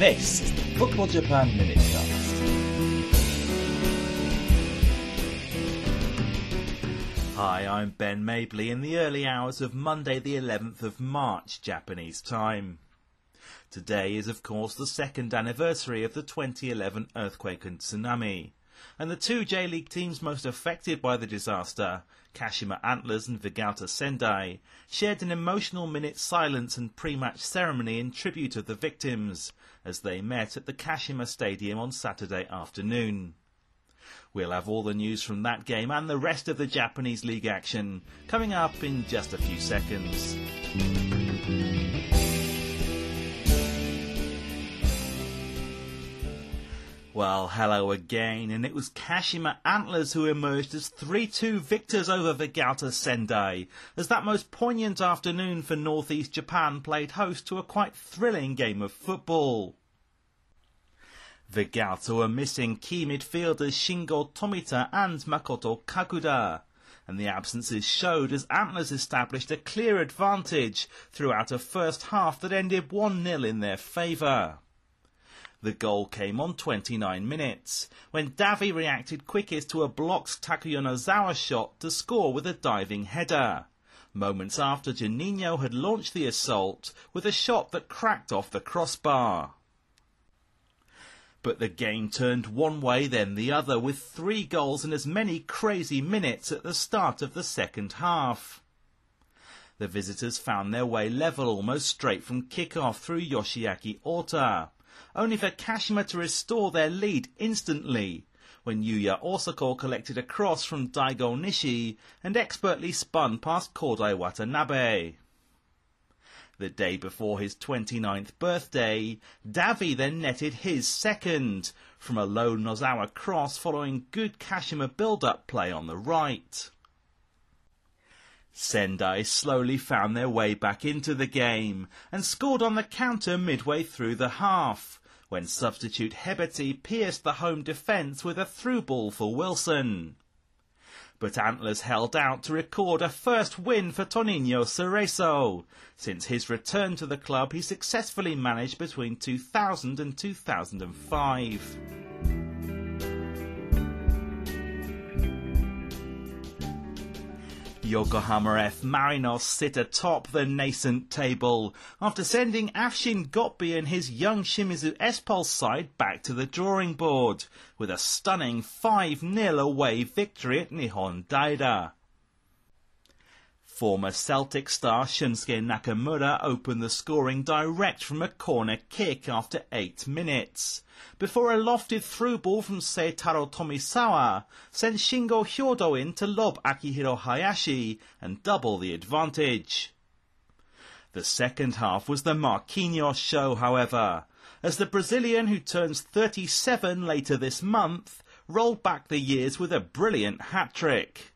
This is the Football Japan Minutecast. Hi, I'm Ben Mabley in the early hours of Monday, the 11th of March, Japanese time. Today is, of course, the second anniversary of the 2011 earthquake and tsunami and the two J-League teams most affected by the disaster, Kashima Antlers and Vegalta Sendai, shared an emotional minute silence and pre-match ceremony in tribute of the victims as they met at the Kashima Stadium on Saturday afternoon. We'll have all the news from that game and the rest of the Japanese League action coming up in just a few seconds. Well, hello again, and it was Kashima Antlers who emerged as 3-2 victors over Vegalta Sendai, as that most poignant afternoon for northeast Japan played host to a quite thrilling game of football. Vegalta were missing key midfielders Shingo Tomita and Makoto Kakuda, and the absences showed as Antlers established a clear advantage throughout a first half that ended 1-0 in their favour. The goal came on 29 minutes, when Davi reacted quickest to a blocked Takuya Takuyonozawa shot to score with a diving header. Moments after Juninho had launched the assault with a shot that cracked off the crossbar. But the game turned one way then the other with three goals in as many crazy minutes at the start of the second half. The visitors found their way level almost straight from kick-off through Yoshiaki Ota only for Kashima to restore their lead instantly when Yuya Osako collected a cross from Daigo Nishi and expertly spun past Kodai Watanabe. The day before his 29th birthday, Davi then netted his second from a low Nozawa cross following good Kashima build-up play on the right. Sendai slowly found their way back into the game and scored on the counter midway through the half when substitute Hebeti pierced the home defence with a through ball for Wilson. But Antlers held out to record a first win for Toninho Cerezo. Since his return to the club, he successfully managed between 2000 and 2005. Yokohama F. Marinos sit atop the nascent table after sending Afshin Ghotbi and his young Shimizu S-Pulse side back to the drawing board with a stunning 5-0 away victory at Nihon Daira. Former Celtic star Shunsuke Nakamura opened the scoring direct from a corner kick after eight minutes, before a lofted through ball from Seitaro Tomisawa sent Shingo Hyodo in to lob Akihiro Hayashi and double the advantage. The second half was the Marquinhos show, however, as the Brazilian who turns 37 later this month rolled back the years with a brilliant hat-trick.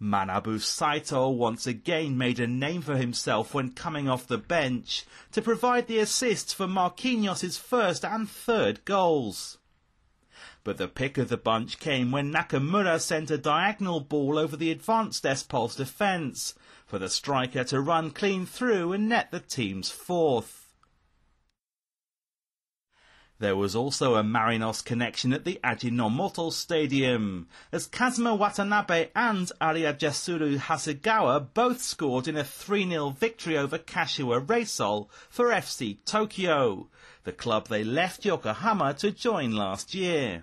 Manabu Saito once again made a name for himself when coming off the bench to provide the assists for Marquinhos' first and third goals. But the pick of the bunch came when Nakamura sent a diagonal ball over the advanced S-Pulse defence for the striker to run clean through and net the team's fourth. There was also a Marinos connection at the Ajinomoto Stadium, as Kazuma Watanabe and Ariajasuru Hasegawa both scored in a 3-0 victory over Kashiwa Reysol for FC Tokyo, the club they left Yokohama to join last year.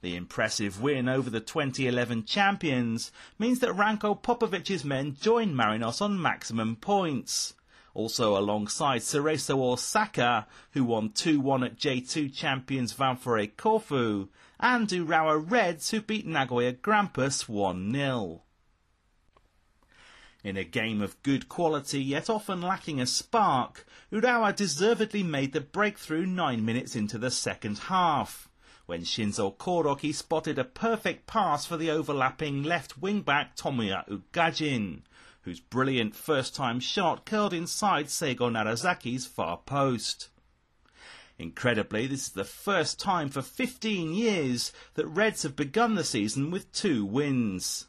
The impressive win over the 2011 champions means that Ranko Popovic's men join Marinos on maximum points also alongside Cerezo Osaka, who won 2-1 at J2 champions Ventforet Kofu, and Urawa Reds, who beat Nagoya Grampus 1-0. In a game of good quality, yet often lacking a spark, Urawa deservedly made the breakthrough nine minutes into the second half, when Shinzo Koroki spotted a perfect pass for the overlapping left wing-back Tomoya Ugajin, whose brilliant first-time shot curled inside Seigo Narazaki's far post. Incredibly, this is the first time for 15 years that Reds have begun the season with two wins.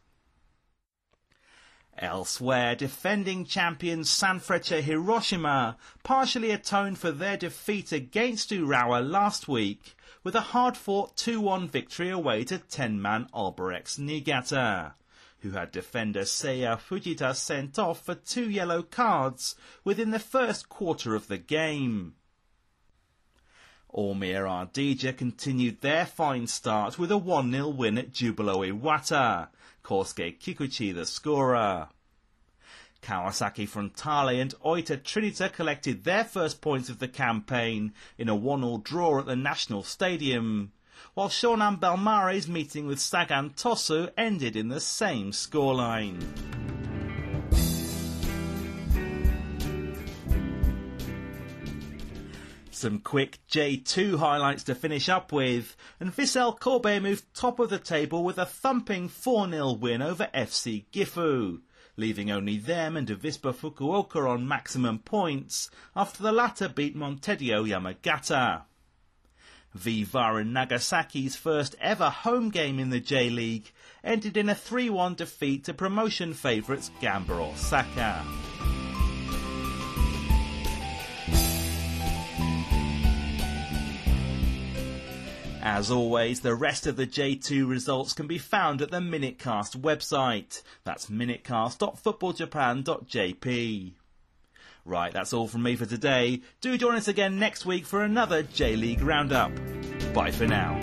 Elsewhere, defending champions Sanfrecce Hiroshima partially atoned for their defeat against Urawa last week with a hard-fought 2-1 victory away to 10-man Albirex Niigata, who had defender Seiya Fujita sent off for two yellow cards within the first quarter of the game. Omiya Ardija continued their fine start with a 1-0 win at Jubilo Iwata, Kosuke Kikuchi the scorer. Kawasaki Frontale and Oita Trinita collected their first points of the campaign in a one-all draw at the National Stadium, while Shonan Bellmare's meeting with Sagan Tosu ended in the same scoreline. Some quick J2 highlights to finish up with, and Vissel Kobe moved top of the table with a thumping 4-0 win over FC Gifu, leaving only them and Avispa Fukuoka on maximum points after the latter beat Montedio Yamagata. V-Varen Nagasaki's first ever home game in the J-League ended in a 3-1 defeat to promotion favourites Gamba Osaka. As always, the rest of the J2 results can be found at the Minutecast website. That's minutecast.footballjapan.jp. Right, that's all from me for today. Do join us again next week for another J League Roundup. Bye for now.